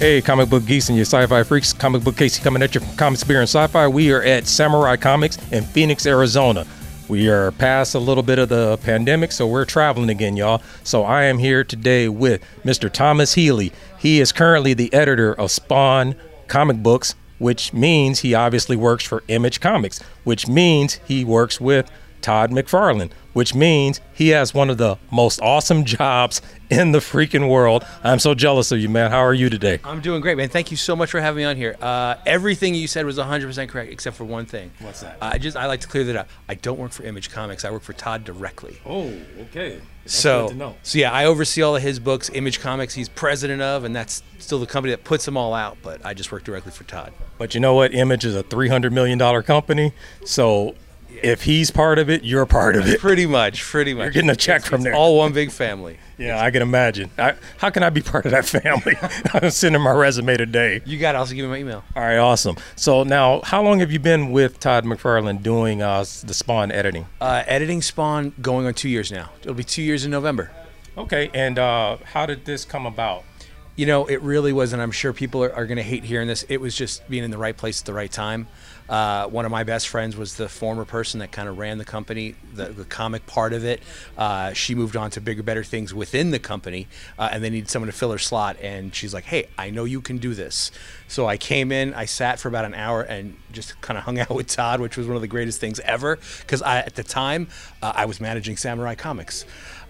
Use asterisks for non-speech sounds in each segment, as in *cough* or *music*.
Hey, comic book geeks and your sci-fi freaks. Comic book Casey coming at you from Comics Beer and Sci-Fi. We are at Samurai Comics in Phoenix, Arizona. We are past a little bit of the pandemic, so we're traveling again, y'all. So I am here today with Mr. Thomas Healy. He is currently the editor of Spawn Comic Books, which means he obviously works for Image Comics, which means he works with Todd McFarlane, which means he has one of the most awesome jobs in the freaking world. I'm so jealous of you, man. How are you today? I'm doing great, man. Thank you so much for having me on here. Uh, everything you said was 100% correct, except for one thing. What's that? I just I like to clear that up. I don't work for Image Comics. I work for Todd directly. Oh, okay. so, so yeah, I oversee all of his books. Image Comics, he's president of, and that's still the company that puts them all out. But I just work directly for Todd. But you know what? Image is a $300 million company. So if he's part of it, you're part of it. Pretty much, pretty much. You're getting a check It's- from it's there. All one big family. Yeah, I can imagine. I, how can I be part of that family? *laughs* *laughs* I'm sending my resume today. You got it. Also, give me my email. All right, awesome. So now, how long have you been with Todd McFarlane doing uh, the Spawn editing? Uh, editing Spawn going on two years now. It'll be two years in November. Okay, and uh, how did this come about? You know, it really was, and I'm sure people are, are going to hate hearing this. It was just being in the right place at the right time. Uh, one of my best friends was the former person that kind of ran the company, the, the comic part of it. Uh, she moved on to bigger, better things within the company, uh, and they needed someone to fill her slot. And she's like, "Hey, I know you can do this." So I came in, I sat for about an hour, and just kind of hung out with Todd, which was one of the greatest things ever. Because I, at the time, uh, I was managing Samurai Comics.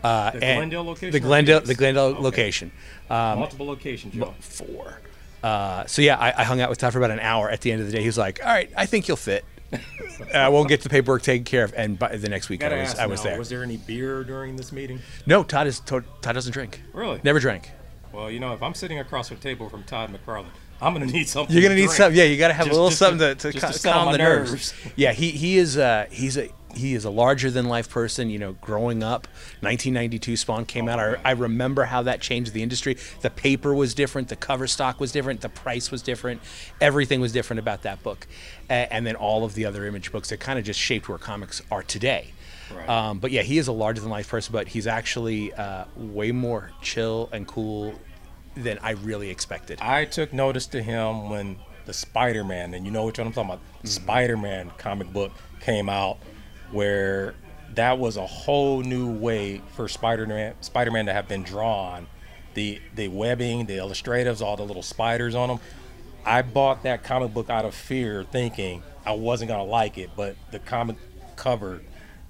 Uh, The Glendale location The Glendale, the Glendale Okay. location. Um, Multiple locations, Joe. four. Uh, so yeah, I, I hung out with Todd for about an hour. At the end of the day, he was like, "All right, I think you'll fit. *laughs* I won't get the paperwork taken care of." And by the next week, I was, I was there. Was there any beer during this meeting? no, Todd is Todd doesn't drink. Really? Never drank. Well, you know, if I'm sitting across the table from Todd McFarlane, I'm gonna need something. You're gonna to need drink. something. Yeah, you got to have Just- a little something to, to, just ca- settle calm my the nerves. nerves. Yeah, he he is uh he's a he is a larger than life person. You know, growing up, 1992 Spawn came out. I, I remember how that changed the industry. The paper was different, the cover stock was different, the price was different, everything was different about that book, A- and then all of the other image books that kind of just shaped where comics are today. Right. Um, but yeah, he is a larger than life person, but he's actually uh, way more chill and cool than I really expected. I took notice to him when the Spider-Man, and you know which one I'm talking about, Mm-hmm. Spider-Man comic book came out, where that was a whole new way for Spider-Man, Spider-Man to have been drawn. The the webbing, the illustratives, all the little spiders on them. I bought that comic book out of fear, thinking I wasn't gonna like it, but the comic cover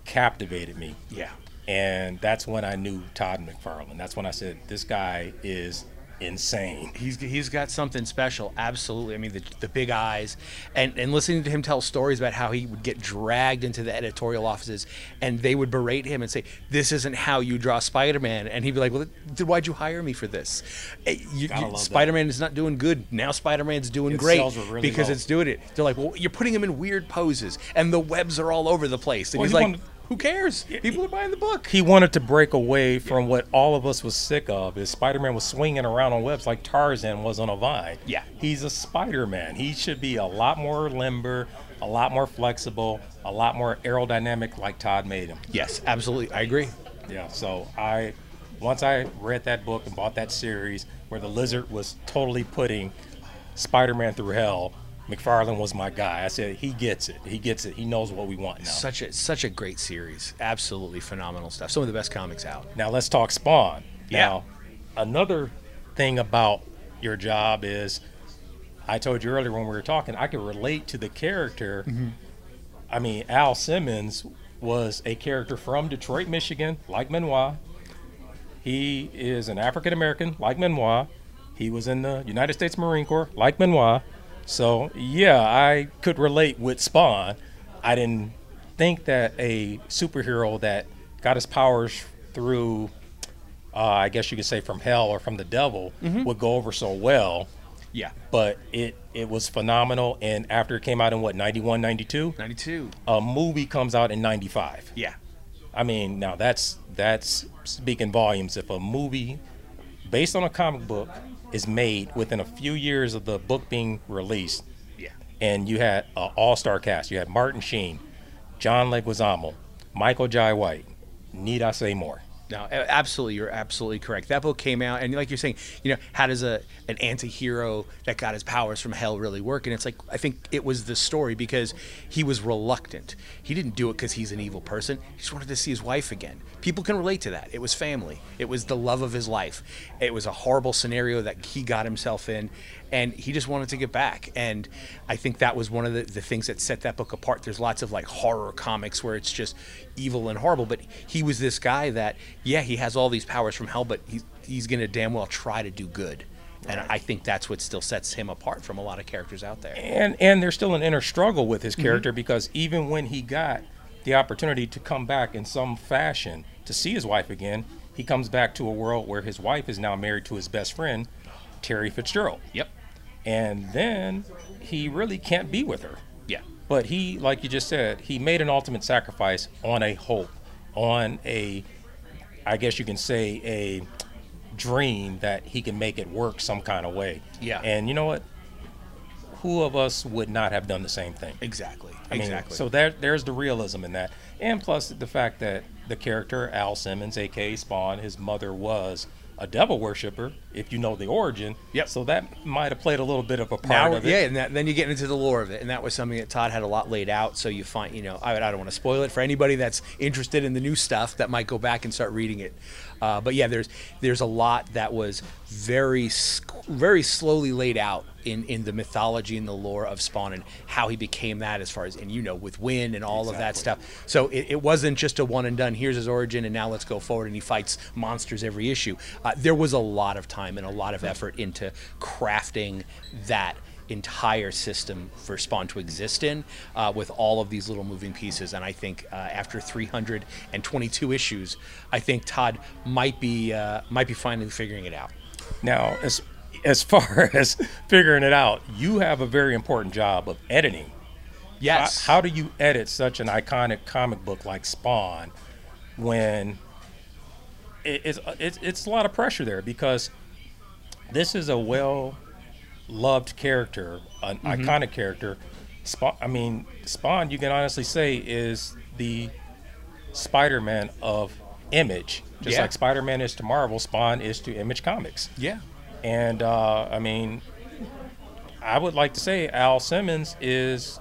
captivated me. Yeah. And that's when I knew Todd McFarlane. That's when I said, this guy is insane. He's he's got something special. Absolutely. I mean, the, the big eyes, and and listening to him tell stories about how he would get dragged into the editorial offices, and they would berate him and say, "This isn't how you draw Spider-Man," and he'd be like, "Well, then why'd you hire me for this? Eh, You, you- Spider-Man is not doing good now. Spider-Man's doing It great really because it's doing it." They're like, "Well, you're putting him in weird poses, and the webs are all over the place," and Well, he's he like. wanted- Who cares? People are buying the book. He wanted to break away from what all of us was sick of. Is Spider-Man was swinging around on webs like Tarzan was on a vine. Yeah. he's a Spider-Man. He should be a lot more limber, a lot more flexible, a lot more aerodynamic, like Todd made him. Yes, absolutely. I agree. Yeah. So I, once I read that book and bought that series where the Lizard was totally putting Spider-Man through hell, McFarlane was my guy. I said he gets it. He gets it. He knows what we want now. Such a such a great series. Absolutely phenomenal stuff. Some of the best comics out. Now let's talk Spawn. Yeah. Now, another thing about your job is, I told you earlier when we were talking, I can relate to the character. Mm-hmm. I mean, Al Simmons was a character from Detroit, Michigan, like Manoir. He is an African American, like Manoir. He was in the United States Marine Corps, like Manoir. So yeah, I could relate with Spawn. I didn't think that a superhero that got his powers through, uh, I guess you could say from hell or from the devil, would go over so well. Yeah. But it it was phenomenal. And after it came out in what 91, 92, 92. a movie comes out in 95. Yeah. I mean, now that's that's speaking volumes. If a movie based on a comic book is made within a few years of the book being released, Yeah. and you had an all-star cast. You had Martin Sheen, John Leguizamo, Michael Jai White. Need I say more? No, absolutely, you're absolutely correct. That book came out, and like you're saying, you know, how does a an anti-hero that got his powers from hell really work? And it's like I think it was the story because he was reluctant. He didn't do it because he's an evil person. He just wanted to see his wife again. People can relate to that. It was family. It was the love of his life. It was a horrible scenario that he got himself in, and he just wanted to get back. And I think that was one of the, the things that set that book apart. There's lots of like horror comics where it's just evil and horrible, but he was this guy that, yeah, he has all these powers from hell, but he's, he's going to damn well try to do good. And I think that's what still sets him apart from a lot of characters out there. And and there's still an inner struggle with his character mm-hmm. because even when he got the opportunity to come back in some fashion to see his wife again, he comes back to a world where his wife is now married to his best friend, Terry Fitzgerald. Yep. And then he really can't be with her. Yeah. But he, like you just said, he made an ultimate sacrifice on a hope, on a, I guess you can say, a dream that he can make it work some kind of way. Yeah. And you know what? Who of us would not have done the same thing? Exactly. I mean, exactly. So there, there's the realism in that, and plus the fact that the character Al Simmons, aka Spawn, his mother was a devil worshiper, if you know the origin. Yep. So that might have played a little bit of a part now, of it. Yeah, and that, then you get into the lore of it, and that was something that Todd had a lot laid out. So you find, you know, I, I don't want to spoil it for anybody that's interested in the new stuff that might go back and start reading it. Uh, but yeah, there's there's a lot that was very very slowly laid out in in the mythology and the lore of Spawn and how he became that as far as and you know with Wynn and all exactly. of that stuff. So it, it, wasn't just a one and done. Here's his origin and now let's go forward and he fights monsters every issue. Uh, there was a lot of time and a lot of effort into crafting that entire system for Spawn to exist in uh, with all of these little moving pieces. And I think uh, after 322 issues, I think Todd might be uh, might be finally figuring it out. Now, as as *laughs* far as figuring it out, you have a very important job of editing. Yes. How, how do you edit such an iconic comic book like Spawn when it, it's, it's it's a lot of pressure there because this is a well loved character, an mm-hmm. iconic character. Spawn, I mean, Spawn, you can honestly say, is the Spider Man of Image. Just yeah. like Spider Man is to Marvel, Spawn is to Image Comics. Yeah. And, uh, I mean, I would like to say Al Simmons is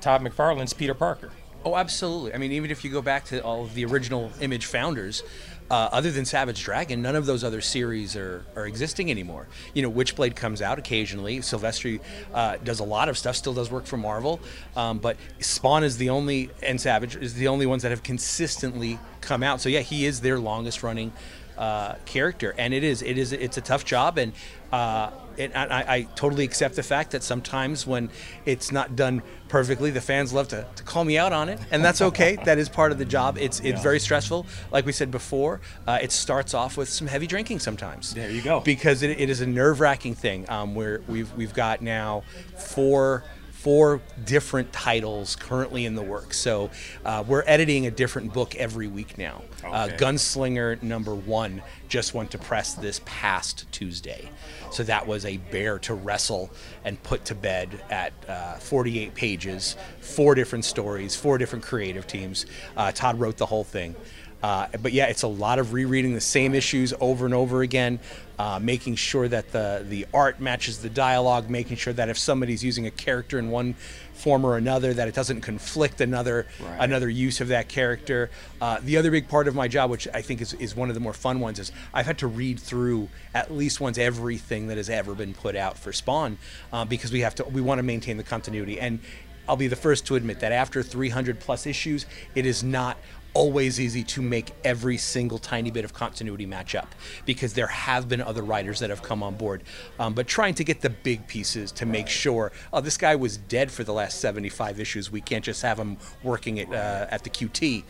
Todd McFarlane's Peter Parker. Oh, absolutely. I mean, even if you go back to all of the original Image founders, uh, other than Savage Dragon, none of those other series are, are existing anymore. You know, Witchblade comes out occasionally. Silvestri uh, does a lot of stuff, still does work for Marvel, um, but Spawn is the only and Savage is the only ones that have consistently come out. So yeah, he is their longest running uh, character, and it is it is it's a tough job, and uh, I, I, totally accept the fact that sometimes when it's not done perfectly, the fans love to, to call me out on it, and that's okay. that is part of the job. It's it's yeah. very stressful. Like we said before, uh, it starts off with some heavy drinking sometimes. There you go. Because it, it is a nerve wracking thing. Um, where we've we've got now four four different titles currently in the works. So uh, we're editing a different book every week now. Uh, okay. Uh, Gunslinger number one just went to press this past Tuesday. So that was a bear to wrestle and put to bed at uh, 48 pages, four different stories, four different creative teams. Uh, Todd wrote the whole thing. Uh, but yeah, it's a lot of rereading the same issues over and over again, uh, making sure that the the art matches the dialogue, making sure that if somebody's using a character in one form or another, that it doesn't conflict another right. another use of that character. Uh, the other big part of my job, which I think is, is one of the more fun ones, is I've had to read through at least once everything that has ever been put out for Spawn, uh, because we have to we want to maintain the continuity and. I'll be the first to admit that after 300 plus issues, it is not always easy to make every single tiny bit of continuity match up because there have been other writers that have come on board. Um, but trying to get the big pieces to make sure, oh, this guy was dead for the last 75 issues. We can't just have him working at, uh, at the QT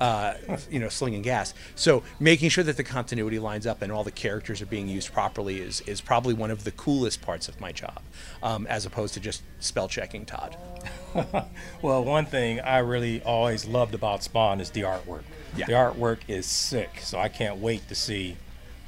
uh, you know, slinging gas. So making sure that the continuity lines up and all the characters are being used properly is is probably one of the coolest parts of my job, um, as opposed to just spell checking Todd. *laughs* *laughs* well, one thing I really always loved about Spawn is the artwork. Yeah. The artwork is sick, so I can't wait to see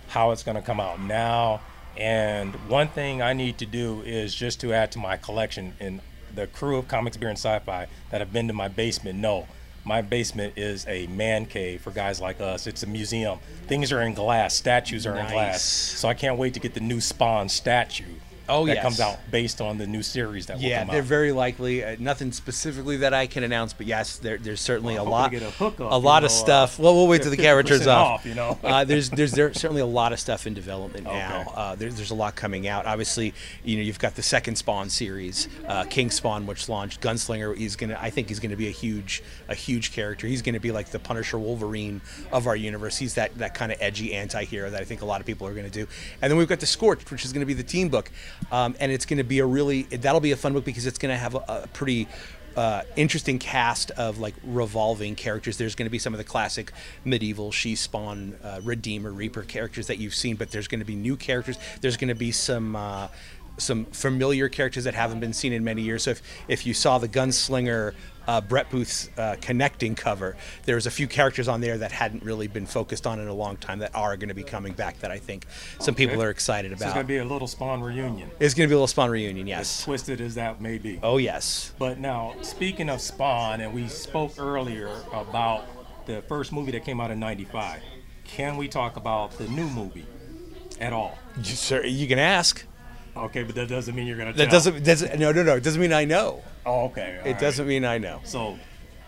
how it's going to come out now. And one thing I need to do is just to add to my collection, and the crew of Comics Beer and Sci-Fi that have been to my basement know My basement is a man cave for guys like us. It's a museum. Things are in glass. Statues are in glass. So I can't wait to get the new Spawn statue. Oh, that yes. comes out based on the new series that will Yeah, come they're out. very likely. Uh, nothing specifically that I can announce, but yes, there, there's certainly Well, a I hope lot, get a hookup, a you lot of know, uh, stuff. Well, we'll wait till the camera turns off. off, you know. uh, there's there's there's certainly a lot of stuff in development *laughs* now. Okay. Uh, there, there's a lot coming out. Obviously, you know you've got the second Spawn series, uh, King Spawn, which launched. Gunslinger, he's gonna. I think he's gonna be a huge a huge character. He's gonna be like the Punisher Wolverine of our universe. He's that that kind of edgy anti-hero that I think a lot of people are gonna do. And then we've got the Scorched, which is gonna be the team book, um, and it's gonna be a really that'll be a fun book because it's gonna have a, a pretty uh, interesting cast of like revolving characters. There's going to be some of the classic medieval she spawn uh, redeemer reaper characters that you've seen, but there's going to be new characters. There's going to be some uh, some familiar characters that haven't been seen in many years. So if if you saw the gunslinger. Uh, Brett Booth's uh, connecting cover. There's a few characters on there that hadn't really been focused on in a long time that are going to be coming back. That I think some people are excited So it's going to be a little Spawn reunion. it's going to be a little Spawn reunion, As yes. twisted as that may be. Oh yes. But now, speaking of Spawn, and we spoke earlier about the first movie that came out in '95. Can we talk about the new movie at all? You, sir, you can ask. Okay, but that doesn't mean you're going to. That doesn't, doesn't. No, no, no. It doesn't mean I know. Oh, okay. all It right. doesn't mean I know. So,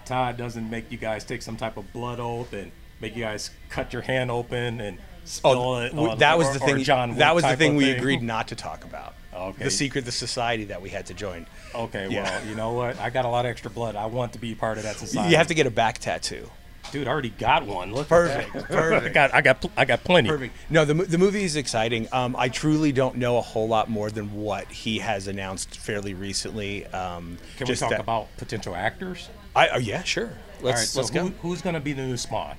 Todd doesn't make you guys take some type of blood oath and make you guys cut your hand open and oh, spill Oh, it. on- that was or- the thing. John that was the thing we thing. agreed not to talk about. Okay. The secret, the society that we had to join. Okay, well, you know what? I got a lot of extra blood. I want to be part of that society. You have to get a back tattoo. Dude. I already got one. Look, Perfect, At that. perfect. *laughs* I got, I got, pl- I got plenty. Perfect. No, the, the movie is exciting. Um, I truly don't know a whole lot more than what he has announced fairly recently. Um, Can just we talk that- about potential actors? I, oh yeah, sure. Let's All right, so let's go. who, who's going to be the new Spawn?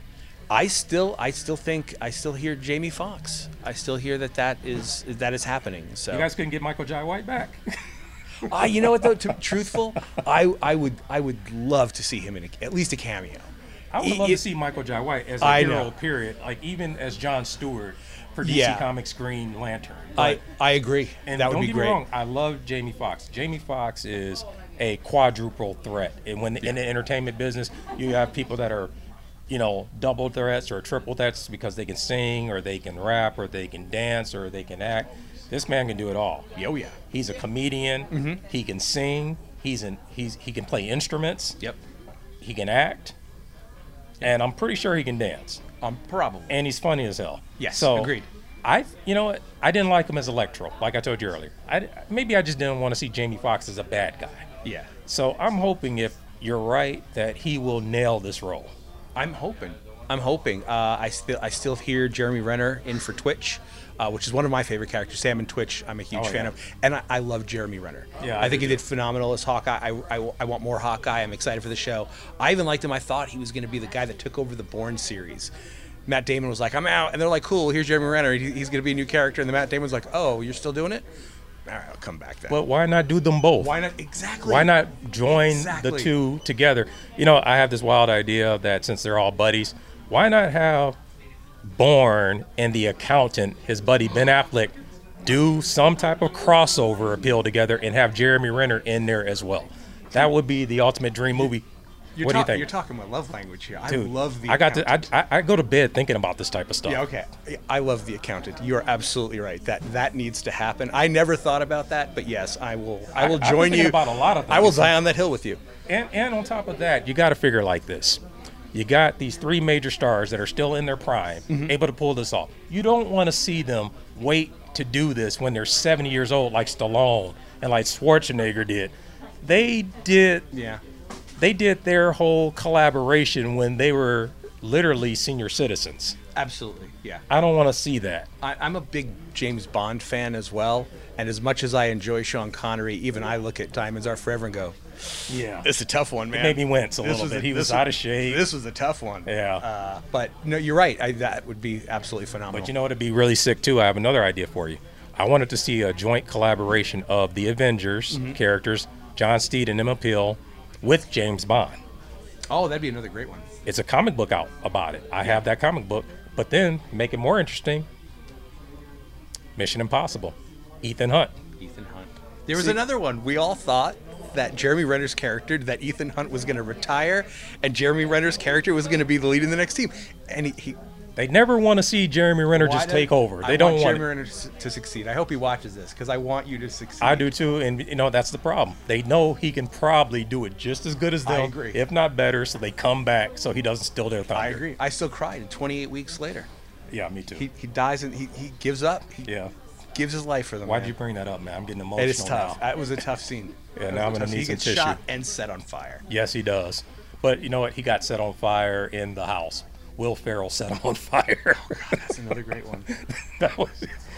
I still, I still think, I still hear Jamie Foxx. I still hear that that is that is happening. So You guys couldn't get Michael Jai White back. Ah, you know what though? To, *laughs* truthful, I I would I would love to see him in a, at least a cameo. I would love to see Michael Jai White as a I hero. know. Period. Like even as John Stewart for DC Yeah. Comics Green Lantern. I But- I agree. and that would don't be get great. me wrong, I love Jamie Foxx. Jamie Foxx is a quadruple threat, and when in the entertainment business, you have people that are, you know, double threats or triple threats because they can sing or they can rap or they can dance or they can act. This man can do it all. Oh yeah. He's a comedian. Mm-hmm. He can sing. He's an he's he can play instruments. Yep. He can act, and I'm pretty sure he can dance. Um, probably. And he's funny as hell. Yes, So agreed. I, you know what? I didn't like him as Electro, like I told you earlier. I maybe I just didn't want to see Jamie Foxx as a bad guy. Yeah. So I'm hoping if you're right that he will nail this role. I'm hoping. I'm hoping. Uh, I still I still hear Jeremy Renner in for Twitch, uh, which is one of my favorite characters. Sam and Twitch, I'm a huge Oh, fan yeah. of, and I, I love Jeremy Renner. Yeah, I, I think he did phenomenal as Hawkeye. I, I, I want more Hawkeye. I'm excited for the show. I even liked him. I thought he was going to be the guy that took over the Bourne series. Matt Damon was like, "I'm out," and they're like, "Cool, here's Jeremy Renner. He- He's going to be a new character." And then Matt Damon's like, "Oh, you're still doing it? All right, I'll come back then." But why not do them both? why not? Exactly. Why not join Exactly. the two together? You know, I have this wild idea that since they're all buddies, why not have Bourne and the accountant, his buddy Ben Affleck, do some type of crossover appeal together and have Jeremy Renner in there as well? That would be the ultimate dream movie. You're what do you think? You're talking my love language here. I Dude, love the. I got to. Accountant. I, I, I go to bed thinking about this type of stuff. Yeah, okay. I love the accountant. You are absolutely right. That that needs to happen. I never thought about that, but yes, I will. I will I- join you. about a lot of I will die on that hill with you. And and on top of that, you got to figure like this. You got these three major stars that are still in their prime, Mm-hmm. able to pull this off. You don't want to see them wait to do this when they're 70 years old, like Stallone and like Schwarzenegger did. They did Yeah. they did their whole collaboration when they were literally senior citizens. Absolutely. Yeah. I don't want to see that. I, I'm a big James Bond fan as well, and as much as I enjoy Sean Connery, even I look at Diamonds Are Forever and go, Yeah. it's a tough one, man." made me wince a This little was bit. He this was out of shape. This was a tough one. Yeah. Uh, but no, you're right. I, that would be absolutely phenomenal. But you know what would be really sick too? I have another idea for you. I wanted to see a joint collaboration of the Avengers Mm-hmm. characters, John Steed and Emma Peel, with James Bond. oh, that'd be another great one. It's a comic book out about it. I have that comic book, but then make it more interesting. Mission Impossible, Ethan Hunt. Ethan Hunt. There was See- another one we all thought that Jeremy Renner's character, that Ethan Hunt was going to retire, and Jeremy Renner's character was going to be the lead in the next team. And he, he They never want to see Jeremy Renner just take over. They I don't want want. Jeremy. Renner to, succeed. I hope he watches this because I want you to succeed. I do too, and you know that's the problem. They know he can probably do it just as good as them, agree. if not better. So they come back so he doesn't steal their thunder. I agree. I still cried 28 weeks later. Yeah, me too. He, he dies and he, he gives up. He yeah. Gives his life for them. Why'd man. you bring that up, man? I'm getting emotional It is tough. now. That was a tough scene. Yeah, now I'm gonna need He some gets tissue. shot and set on fire. Yes, he does. But you know what? He got set on fire in the house. Will Ferrell set him on fire. Oh, God, that's another great one. *laughs* that was.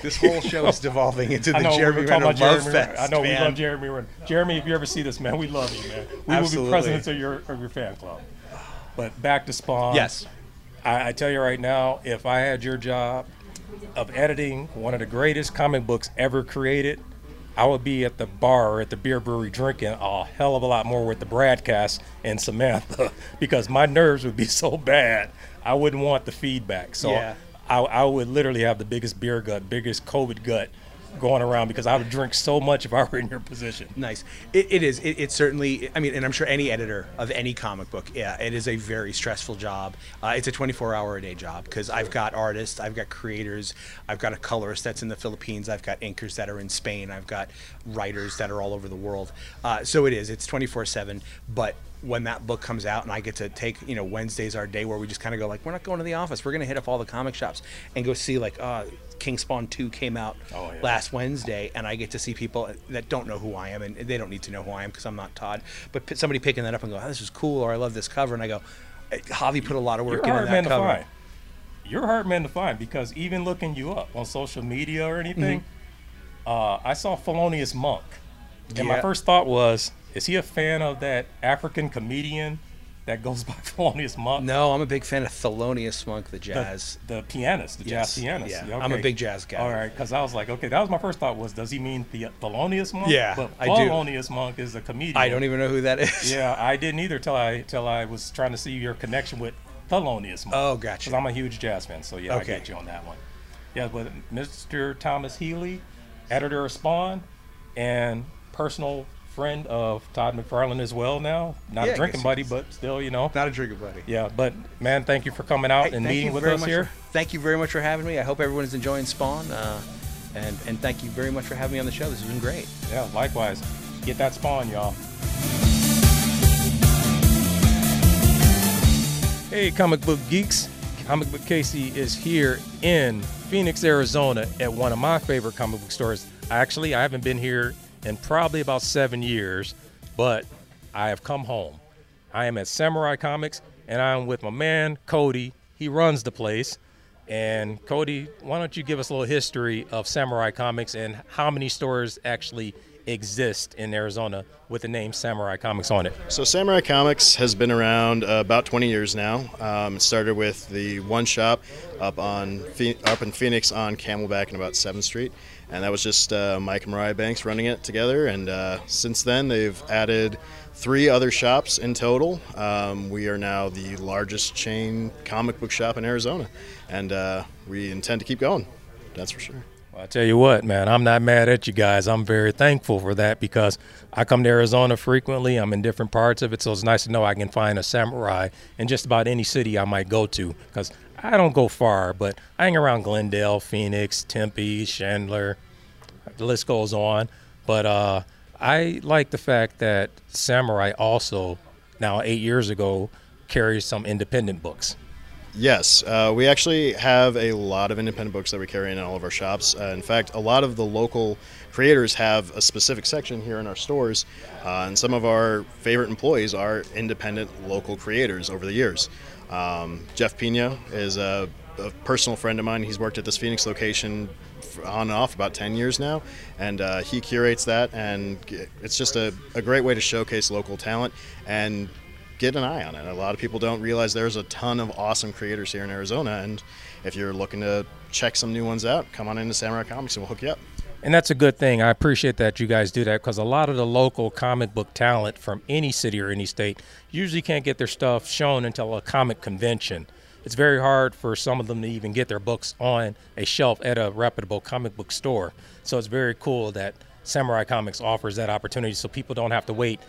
This whole show is devolving into the know Jeremy Renner love Jeremy fest. I know we love Jeremy Renner. Jeremy, if you ever see this, man, we love you, man. We Absolutely. will be presidents of your of your fan club. But back to Spawn. Yes. I, I tell you right now, if I had your job of editing one of the greatest comic books ever created, I would be at the bar or at the beer brewery drinking a hell of a lot more with the broadcast and Samantha *laughs* because my nerves would be so bad. I wouldn't want the feedback. So Yeah. I, I would literally have the biggest beer gut, biggest COVID gut going around because I would drink so much if I were in your position. Nice. It, it is. It, it's certainly. I mean, and I'm sure any editor of any comic book, yeah, it is a very stressful job. Uh, it's a 24-hour a day job because I've got artists, I've got creators, I've got a colorist that's in the Philippines, I've got inkers that are in Spain, I've got writers that are all over the world. Uh, so it is. It's 24/7. But when that book comes out and I get to take, you know, Wednesday's our day where we just kind of go like, we're not going to the office. We're going to hit up all the comic shops and go see like, uh, King Spawn 2 came out Oh, yeah. last Wednesday, and I get to see people that don't know who I am, and they don't need to know who I am because I'm not Todd. But somebody picking that up and go, oh, "This is cool," or "I love this cover," and I go, "Eh, "Javi put a lot of work You're hard that man to cover." find. You're a hard man to find because even looking you up on social media or anything, uh, I saw Felonious Monk, and my first thought was, is he a fan of that African comedian that goes by *laughs* Felonious Munk? No, I'm a big fan of Thelonious Monk, the The, jazz. the pianist, the Yes, jazz pianist. yeah. I'm a big jazz guy. All right, because I was like, okay, that was my first thought was, does he mean the Thelonious Monk? Yeah, but I do. Felonious Munk is a comedian. I don't even know who that is. *laughs* Yeah, I didn't either till I till I was trying to see your connection with Thelonious Monk. Oh, gotcha. Because I'm a huge jazz fan, so yeah, Okay. I get you on that one. Yeah, but Mr. Thomas Healy, editor of Spawn, and personal friend of Todd McFarlane as well now. Not Yeah, a drinking buddy, but still, you know. Not a drinking buddy. Yeah, but man, thank you for coming out Hey, and meeting with us here. for- thank you very much for having me. I hope everyone is enjoying Spawn, uh, and and thank you very much for having me on the show. This has been great. Yeah, likewise. Get that spawn, y'all. Hey, comic book geeks. Comic Book Casey is here in Phoenix, Arizona at one of my favorite comic book stores. Actually, I haven't been here in probably about seven years, but I have come home. I am at Samurai Comics and I'm with my man, Cody. He runs the place. And Cody, why don't you give us a little history of Samurai Comics and how many stores actually exist in Arizona with the name Samurai Comics on it? So Samurai Comics has been around uh, about 20 years now. Um, it started with the one shop up on up in Phoenix on Camelback and about 7th Street, and that was just uh, Mike and Mariah Banks running it together. And uh, since then, they've added three other shops in total. Um, we are now the largest chain comic book shop in Arizona, and uh, we intend to keep going. That's for sure. Well, I tell you what, man, I'm not mad at you guys. I'm very thankful for that because I come to Arizona frequently. I'm in different parts of it, so it's nice to know I can find a samurai in just about any city I might go to because I don't go far, but I hang around Glendale, Phoenix, Tempe, Chandler. The list goes on. But uh, I like the fact that Samurai also, now eight years ago, carries some independent books. Yes, uh, we actually have a lot of independent books that we carry in all of our shops. Uh, in fact, a lot of the local creators have a specific section here in our stores, uh, and some of our favorite employees are independent local creators over the years. Um, Jeff Pina is a, a personal friend of mine. He's worked at this Phoenix location on and off about 10 years now, and uh, he curates that, and it's just a, a great way to showcase local talent and get an eye on it. A lot of people don't realize there's a ton of awesome creators here in Arizona, and if you're looking to check some new ones out, come on into Samurai Comics and we'll hook you up. And that's a good thing. I appreciate that you guys do that because a lot of the local comic book talent from any city or any state usually can't get their stuff shown until a comic convention. It's very hard for some of them to even get their books on a shelf at a reputable comic book store. So it's very cool that Samurai Comics offers that opportunity so people don't have to wait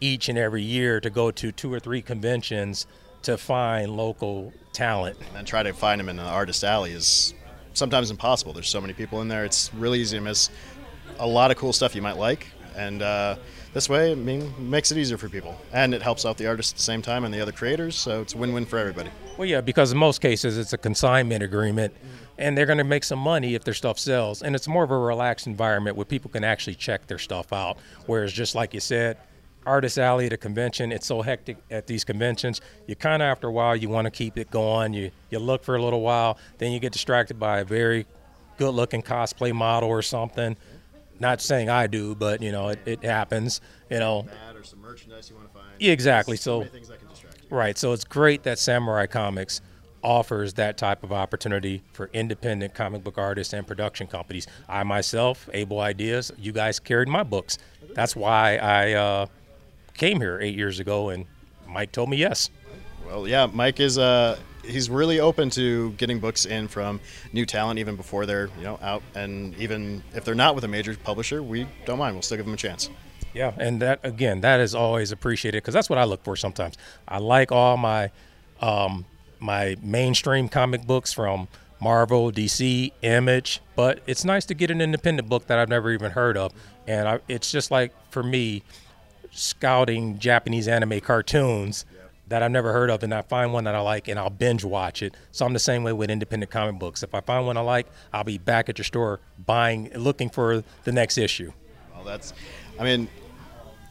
each and every year to go to two or three conventions to find local talent. And try to find them in an artist alley is sometimes impossible. There's so many people in there. It's really easy to miss a lot of cool stuff you might like. And uh, this way, I mean, makes it easier for people. And it helps out the artists at the same time and the other creators. So it's a win win for everybody. Well, yeah, because in most cases it's a consignment agreement and they're going to make some money if their stuff sells. And it's more of a relaxed environment where people can actually check their stuff out. Whereas, just like you said, Artist Alley at a convention, it's so hectic at these conventions. You kind of, after a while, you want to keep it going. You, you look for a little while, then you get distracted by a very good looking cosplay model or something. Not saying I do, but you know, it, it happens. You know, Ad or some merchandise you want to find. Yeah, exactly. So- many things that can distract you. Right. So it's great that Samurai Comics offers that type of opportunity for independent comic book artists and production companies. I myself, Able Ideas, you guys carried my books. That's why I uh, came here eight years ago, and Mike told me yes. Well, yeah, Mike is uh he's really open to getting books in from new talent even before they're you know out, and even if they're not with a major publisher, we don't mind. We'll still give them a chance. Yeah, and that again, that is always appreciated because that's what I look for sometimes. I like all my um, my mainstream comic books from Marvel, DC, Image, but it's nice to get an independent book that I've never even heard of, and I, it's just like for me, scouting Japanese anime cartoons that I've never heard of, and I find one that I like, and I'll binge watch it. So I'm the same way with independent comic books. If I find one I like, I'll be back at your store buying, looking for the next issue. Well, that's, I mean,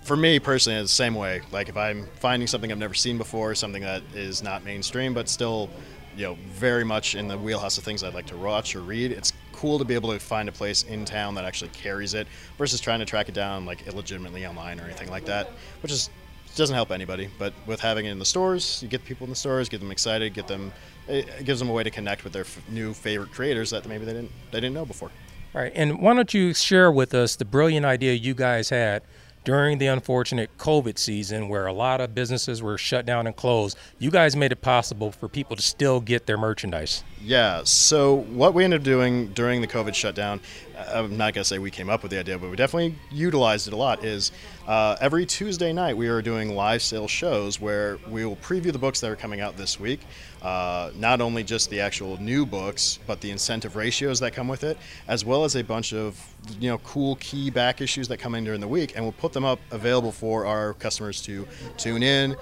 for me personally, it's the same way. Like if I'm finding something I've never seen before, something that is not mainstream, but still, you know, very much in the wheelhouse of things I'd like to watch or read, it's cool to be able to find a place in town that actually carries it versus trying to track it down like illegitimately online or anything like that, which is doesn't help anybody. But with having it in the stores, you get people in the stores, get them excited, get them. It gives them a way to connect with their f- new favorite creators that maybe they didn't they didn't know before. All right, and why don't you share with us the brilliant idea you guys had during the unfortunate COVID season where a lot of businesses were shut down and closed? You guys made it possible for people to still get their merchandise. Yeah. So what we ended up doing during the COVID shutdown, uh, I'm not gonna say we came up with the idea, but we definitely utilized it a lot. Is uh, every Tuesday night we are doing live sale shows where we will preview the books that are coming out this week. Uh, not only just the actual new books, but the incentive ratios that come with it, as well as a bunch of you know cool key back issues that come in during the week, and we'll put them up available for our customers to tune in,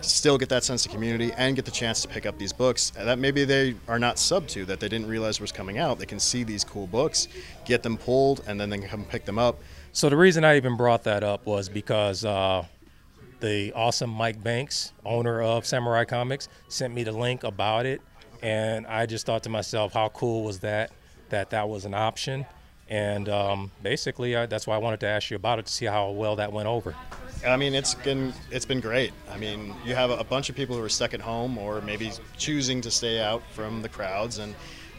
still get that sense of community and get the chance to pick up these books that maybe they are not sub to that they didn't realize was coming out. They can see these cool books get them pulled and then they can come pick them up. So the reason I even brought that up was because uh, the awesome Mike Banks, owner of Samurai Comics, sent me the link about it, and I just thought to myself, how cool was that? That that was an option, and um, basically I, that's why I wanted to ask you about it to see how well that went over. I mean, it's been it's been great. I mean, you have a, bunch of people who are stuck at home or maybe choosing to stay out from the crowds, and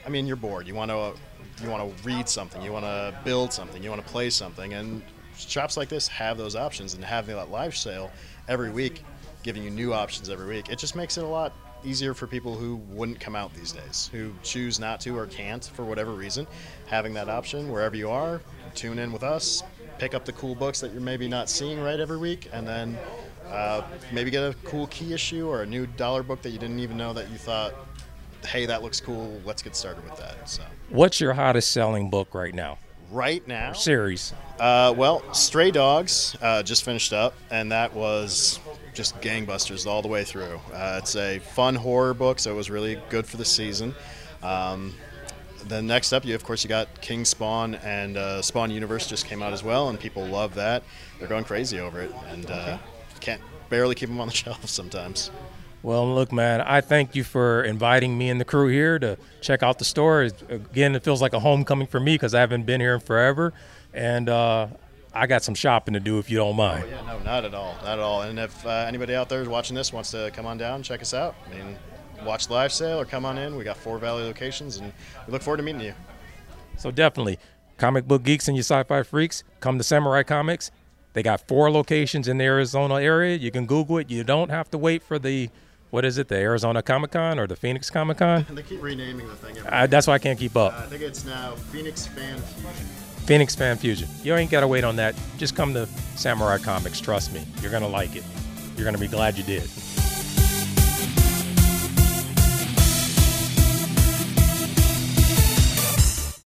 I mean, you're bored. You want to you want to read something, you want to build something, you want to play something, and shops like this have those options. And having that live sale every week, giving you new options every week, it just makes it a lot easier for people who wouldn't come out these days, who choose not to or can't for whatever reason. Having that option wherever you are, tune in with us, pick up the cool books that you're maybe not seeing right every week, and then uh, maybe get a cool key issue or a new dollar book that you didn't even know that you thought, hey, that looks cool. Let's get started with that. So What's your hottest selling book right now? Right now, Series. uh, well, Stray Dogs uh, just finished up, and that was just gangbusters all the way through. Uh, it's a fun horror book, so it was really good for the season. Um, then next up, you of course you got King Spawn and uh, Spawn Universe just came out as well, and people love that. They're going crazy over it, and uh, can't barely keep them on the *laughs* shelf sometimes. Well, look, man, I thank you for inviting me and the crew here to check out the store. Again, it feels like a homecoming for me because I haven't been here in forever, and uh, I got some shopping to do if you don't mind. Oh, Yeah, no, not at all, not at all. And if uh, anybody out there is watching this wants to come on down, check us out. I mean, watch the live sale or come on in. We got four Valley locations, and we look forward to meeting you. So definitely, comic book geeks and your sci-fi freaks, come to Samurai Comics. They got four locations in the Arizona area. You can Google it. You don't have to wait for the what is it, the Arizona Comic Con or the Phoenix Comic Con? They keep renaming the thing. Every I, that's why I can't keep up. Uh, I think it's now Phoenix Fan Fusion. Phoenix Fan Fusion. You ain't got to wait on that. Just come to Samurai Comics. Trust me. You're going to like it. You're going to be glad you did.